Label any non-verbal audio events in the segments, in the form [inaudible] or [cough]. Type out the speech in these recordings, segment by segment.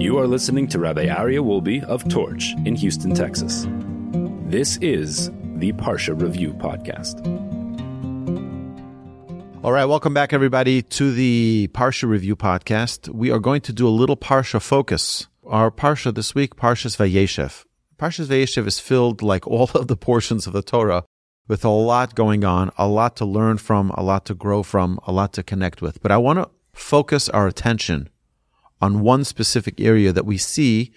You are listening to Rabbi Aryeh Wolbe of Torch in Houston, Texas. This is the Parsha Review Podcast. All right, welcome back, everybody, to the Parsha Review Podcast. We are going to do a little Parsha focus. Our Parsha this week, Parshas Vayeishev. Parshas Vayeishev is filled, like all [laughs] of the portions of the Torah, with a lot going on, a lot to learn from, a lot to grow from, a lot to connect with. But I want to focus our attention on one specific area that we see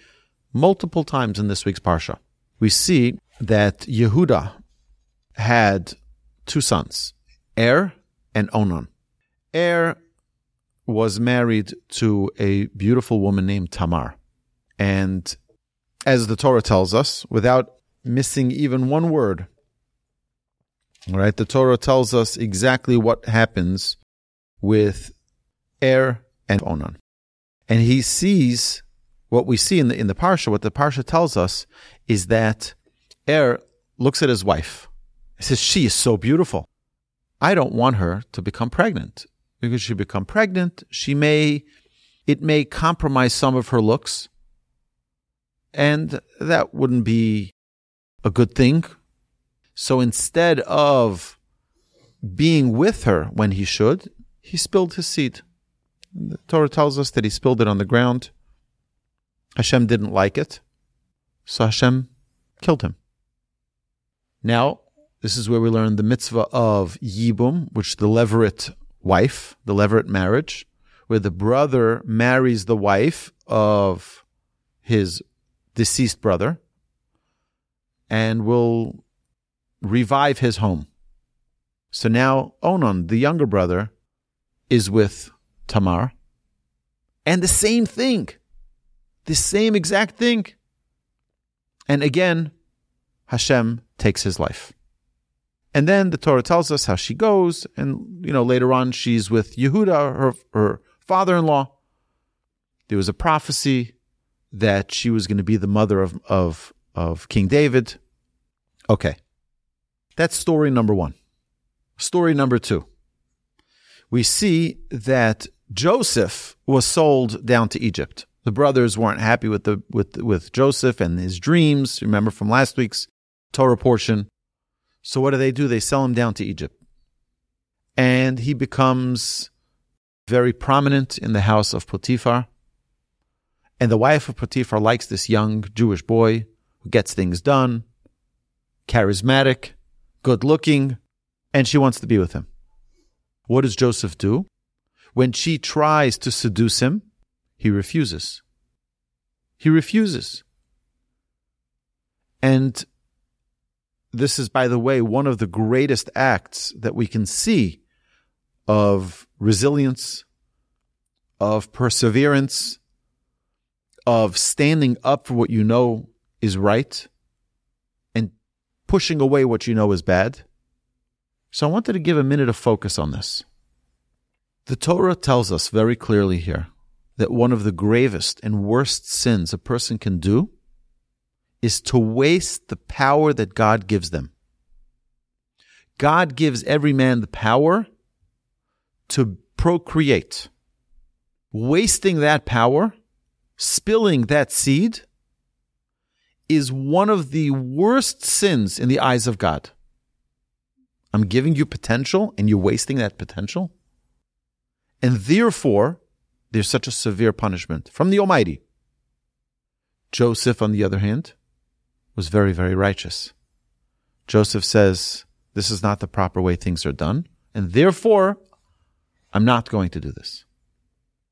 multiple times in this week's Parsha. We see that Yehuda had two sons, Er and Onan. Er was married to a beautiful woman named Tamar. And as the Torah tells us, without missing even one word, right, the Torah tells us exactly what happens with Er and Onan. And he sees what we see in the in the parsha. What the parsha tells us is that Er looks at his wife. He says, "She is so beautiful. I don't want her to become pregnant because she become pregnant, she may it may compromise some of her looks, and that wouldn't be a good thing. So instead of being with her when he should, he spilled his seed." The Torah tells us that he spilled it on the ground. Hashem didn't like it, so Hashem killed him. Now, this is where we learn the mitzvah of Yibum, which the Levirate wife, the Levirate marriage, where the brother marries the wife of his deceased brother and will revive his home. So now Onan, the younger brother, is with Tamar. And the same thing, the same exact thing. And again, Hashem takes his life. And then the Torah tells us how she goes, and you know later on she's with Yehuda, her her father-in-law. There was a prophecy that she was going to be the mother of of of King David. Okay, that's story number one. Story number two. We see that Joseph was sold down to Egypt. The brothers weren't happy with the with with Joseph and his dreams. Remember from last week's Torah portion. So what do they do? They sell him down to Egypt. And he becomes very prominent in the house of Potiphar. And the wife of Potiphar likes this young Jewish boy who gets things done, charismatic, good looking, and she wants to be with him. What does Joseph do? When she tries to seduce him, he refuses. He refuses. And this is, by the way, one of the greatest acts that we can see of resilience, of perseverance, of standing up for what you know is right and pushing away what you know is bad. So I wanted to give a minute of focus on this. The Torah tells us very clearly here that one of the gravest and worst sins a person can do is to waste the power that God gives them. God gives every man the power to procreate. Wasting that power, spilling that seed, is one of the worst sins in the eyes of God. I'm giving you potential and you're wasting that potential. And therefore, there's such a severe punishment from the Almighty. Joseph, on the other hand, was very, very righteous. Joseph says, This is not the proper way things are done, and therefore, I'm not going to do this.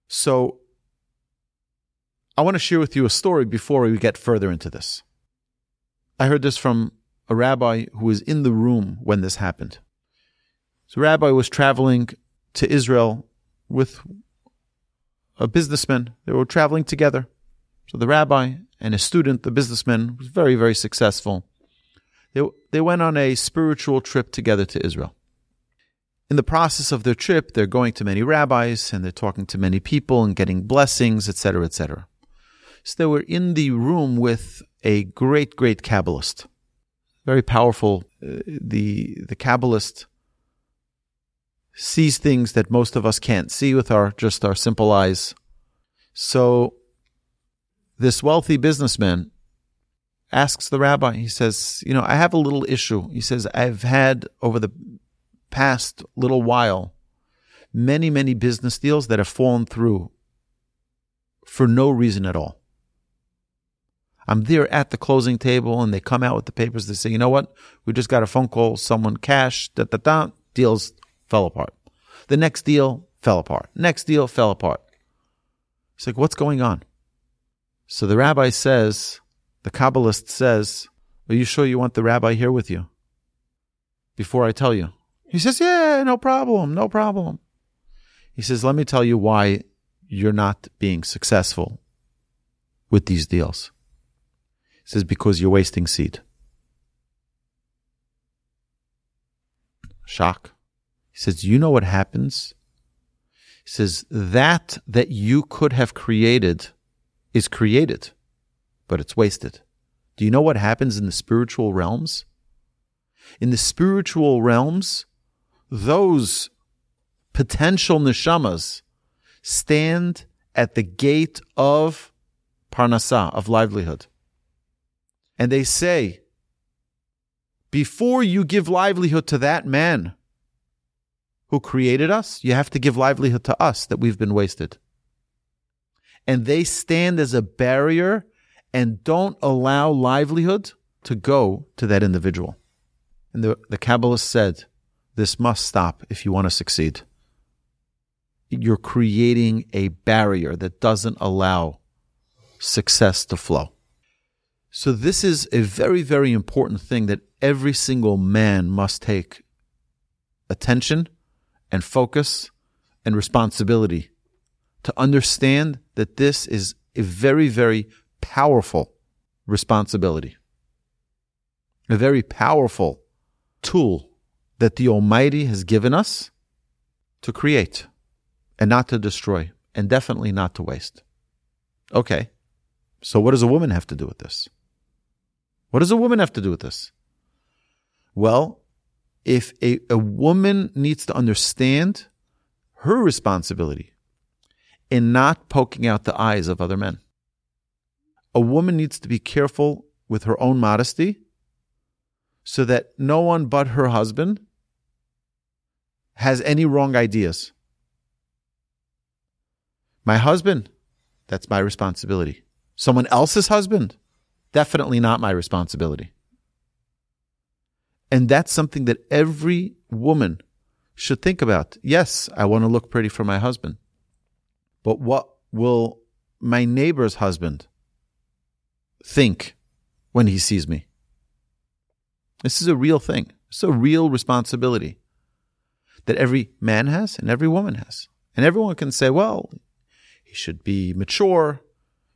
So, I want to share with you a story before we get further into this. I heard this from a rabbi who was in the room when this happened. So, rabbi was traveling to Israel with a businessman. They were traveling together. So the rabbi and his student, the businessman, was very, very successful. They, they went on a spiritual trip together to Israel. In the process of their trip, they're going to many rabbis and they're talking to many people and getting blessings, etc., etc. So they were in the room with a great, great Kabbalist, very powerful. Uh, the the Kabbalist sees things that most of us can't see with our just our simple eyes. So this wealthy businessman asks the rabbi, he says, You know, I have a little issue. He says, I've had over the past little while many, many business deals that have fallen through for no reason at all. I'm there at the closing table and they come out with the papers. They say, you know what? We just got a phone call. Someone cashed, da, da, da. Deals fell apart. The next deal fell apart. Next deal fell apart. It's like, what's going on? So the rabbi says, the Kabbalist says, Are you sure you want the rabbi here with you? Before I tell you. He says, Yeah, no problem, no problem. He says, Let me tell you why you're not being successful with these deals. He says, Because you're wasting seed. Shock. He says, You know what happens? He says, That that you could have created is created, but it's wasted. Do you know what happens in the spiritual realms? In the spiritual realms, those potential neshamas stand at the gate of parnasa, of livelihood. And they say, before you give livelihood to that man who created us, you have to give livelihood to us that we've been wasted. And they stand as a barrier and don't allow livelihood to go to that individual. And the, the Kabbalist said, this must stop if you want to succeed. You're creating a barrier that doesn't allow success to flow. So this is a very, very important thing that every single man must take attention and focus and responsibility to understand that this is a very, very powerful responsibility, a very powerful tool that the Almighty has given us to create and not to destroy, and definitely not to waste. Okay, so what does a woman have to do with this? What does a woman have to do with this? Well, if a, a woman needs to understand her responsibility in not poking out the eyes of other men, a woman needs to be careful with her own modesty so that no one but her husband has any wrong ideas. My husband, that's my responsibility. Someone else's husband, definitely not my responsibility. And that's something that every woman should think about. Yes, I want to look pretty for my husband. But what will my neighbor's husband think when he sees me? This is a real thing. It's a real responsibility that every man has and every woman has. And everyone can say, well, he should be mature.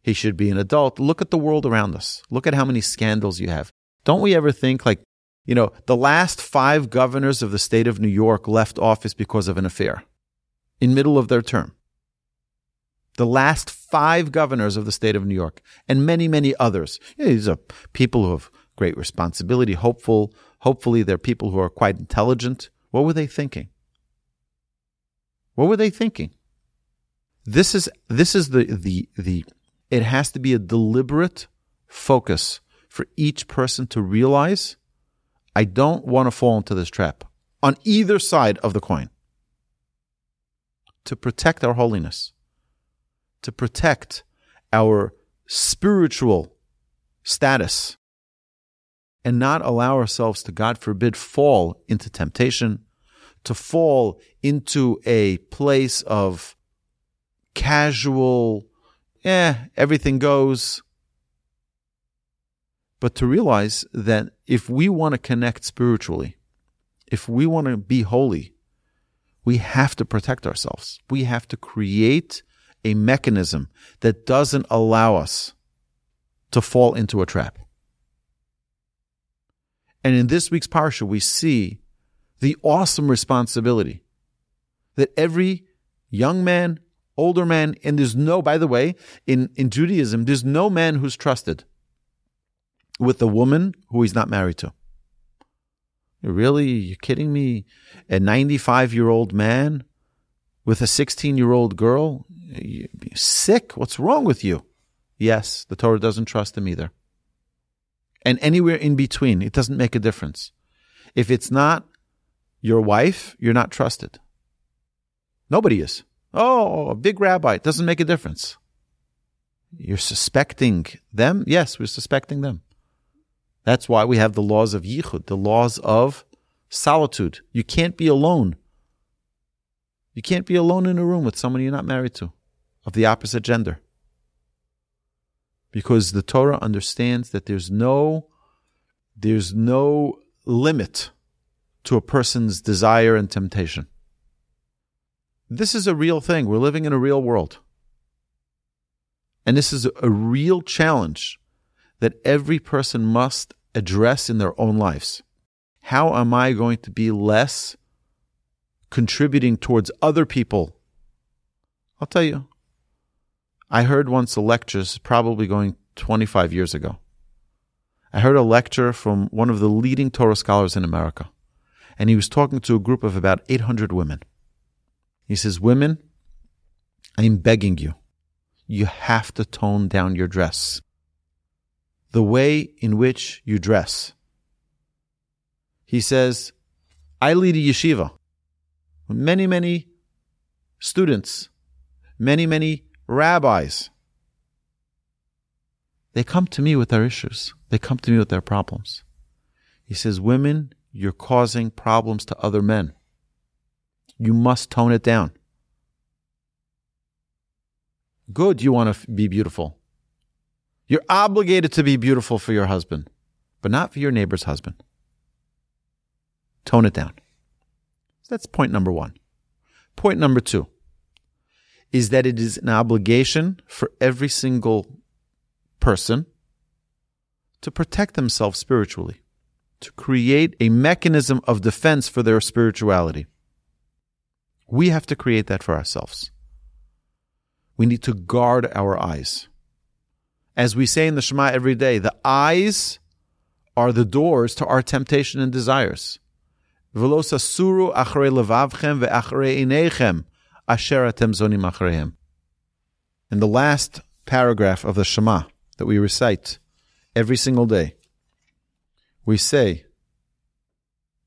He should be an adult. Look at the world around us. Look at how many scandals you have. Don't we ever think like, you know, the last five governors of the state of New York left office because of an affair in middle of their term. The last five governors of the state of New York and many, many others. These are people who have great responsibility, hopeful. Hopefully, they're people who are quite intelligent. What were they thinking? What were they thinking? This is this is the the the it has to be a deliberate focus for each person to realize I don't want to fall into this trap on either side of the coin. To protect our holiness, to protect our spiritual status, and not allow ourselves to, God forbid, fall into temptation, to fall into a place of casual, eh, everything goes. But to realize that if we want to connect spiritually, if we want to be holy, we have to protect ourselves. We have to create a mechanism that doesn't allow us to fall into a trap. And in this week's parsha, we see the awesome responsibility that every young man, older man, and there's no, by the way, in, in Judaism, there's no man who's trusted with a woman who he's not married to. Really? You're kidding me? A 95 year old man with a 16 year old girl? You're sick? What's wrong with you? Yes, the Torah doesn't trust him either. And anywhere in between, it doesn't make a difference. If it's not your wife, you're not trusted. Nobody is. Oh, a big rabbi. It doesn't make a difference. You're suspecting them? Yes, we're suspecting them. That's why we have the laws of yichud, the laws of solitude. You can't be alone. You can't be alone in a room with someone you're not married to, of the opposite gender. Because the Torah understands that there's no there's no limit to a person's desire and temptation. This is a real thing. We're living in a real world. And this is a real challenge that every person must address in their own lives. How am I going to be less contributing towards other people? I'll tell you. I heard once a lecture, probably going 25 years ago. I heard a lecture from one of the leading Torah scholars in America, and he was talking to a group of about 800 women. He says, Women, I'm begging you, you have to tone down your dress. The way in which you dress. He says, I lead a yeshiva. Many, many students, many, many rabbis. They come to me with their issues. They come to me with their problems. He says, Women, you're causing problems to other men. You must tone it down. Good, you want to be beautiful. You're obligated to be beautiful for your husband, but not for your neighbor's husband. Tone it down. That's point number one. Point number two is that it is an obligation for every single person to protect themselves spiritually, to create a mechanism of defense for their spirituality. We have to create that for ourselves. We need to guard our eyes. As we say in the Shema every day, the eyes are the doors to our temptation and desires. suru levavchem inechem zonim In the last paragraph of the Shema that we recite every single day, we say,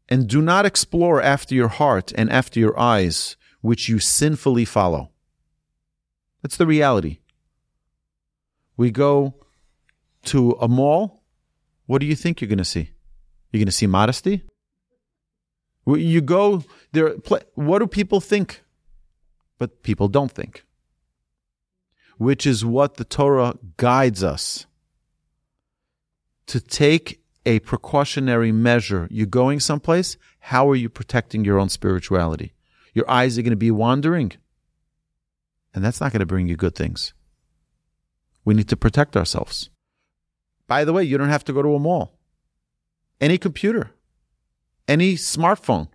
and do not explore after your heart and after your eyes, which you sinfully follow. That's the reality. We go to a mall. What do you think you're going to see? You're going to see modesty? You go there. What do people think? But people don't think. Which is what the Torah guides us to take a precautionary measure. You're going someplace. How are you protecting your own spirituality? Your eyes are going to be wandering. And that's not going to bring you good things. We need to protect ourselves. By the way, you don't have to go to a mall. Any computer, any smartphone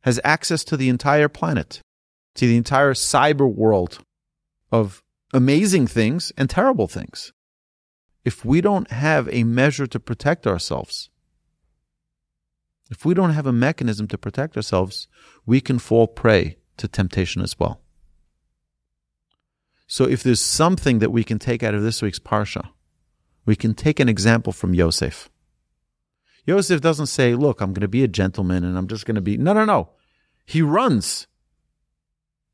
has access to the entire planet, to the entire cyber world of amazing things and terrible things. If we don't have a measure to protect ourselves, if we don't have a mechanism to protect ourselves, we can fall prey to temptation as well. So if there's something that we can take out of this week's Parsha, we can take an example from Yosef. Yosef doesn't say, look, I'm going to be a gentleman and I'm just going to be, no, no, no. He runs.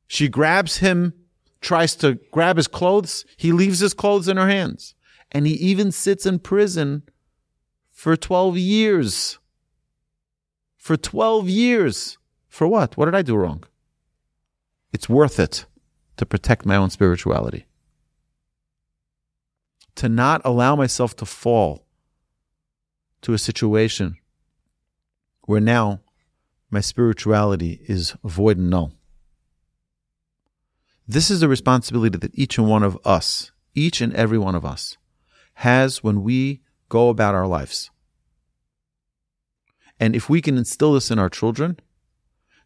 She grabs him, tries to grab his clothes. He leaves his clothes in her hands. And he even sits in prison for 12 years. For 12 years. For what? What did I do wrong? It's worth it to protect my own spirituality. To not allow myself to fall to a situation where now my spirituality is void and null. This is a responsibility that each and one of us, each and every one of us, has when we go about our lives. And if we can instill this in our children,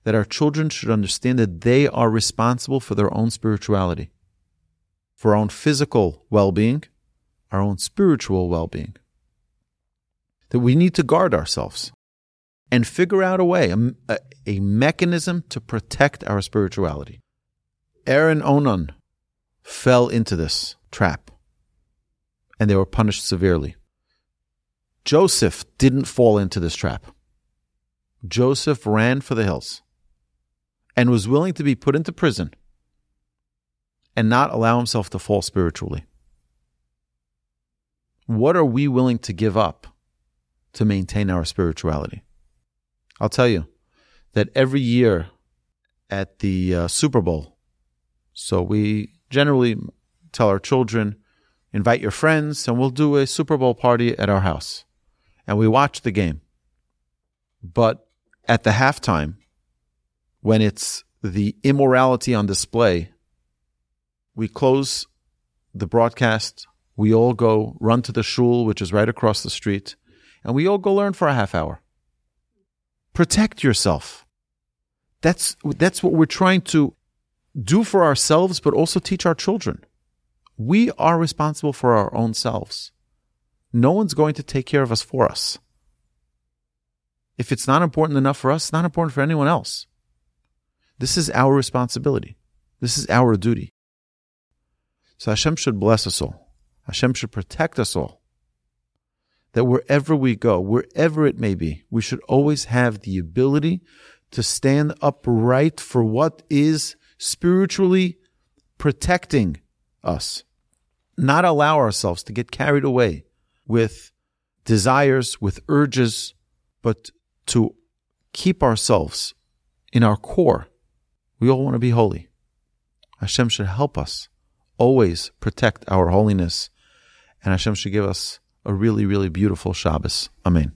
that our children should understand that they are responsible for their own spirituality, for our own physical well being, our own spiritual well being. That we need to guard ourselves and figure out a way, a, a, mechanism to protect our spirituality. Aaron Onan fell into this trap. and they were punished severely. Joseph didn't fall into this trap. Joseph ran for the hills and was willing to be put into prison and not allow himself to fall spiritually. What are we willing to give up to maintain our spirituality? I'll tell you that every year at the uh, Super Bowl, so we generally tell our children, invite your friends, and we'll do a Super Bowl party at our house. And we watch the game. But at the halftime, when it's the immorality on display, we close the broadcast. We all go run to the shul, which is right across the street, and we all go learn for a half hour. Protect yourself. That's, that's what we're trying to do for ourselves, but also teach our children. We are responsible for our own selves. No one's going to take care of us for us. If it's not important enough for us, it's not important for anyone else. This is our responsibility. This is our duty. So Hashem should bless us all. Hashem should protect us all. That wherever we go, wherever it may be, we should always have the ability to stand upright for what is spiritually protecting us. Not allow ourselves to get carried away with desires, with urges, but to keep ourselves in our core. We all want to be holy. Hashem should help us always protect our holiness, and Hashem should give us a really, really beautiful Shabbos. Amen.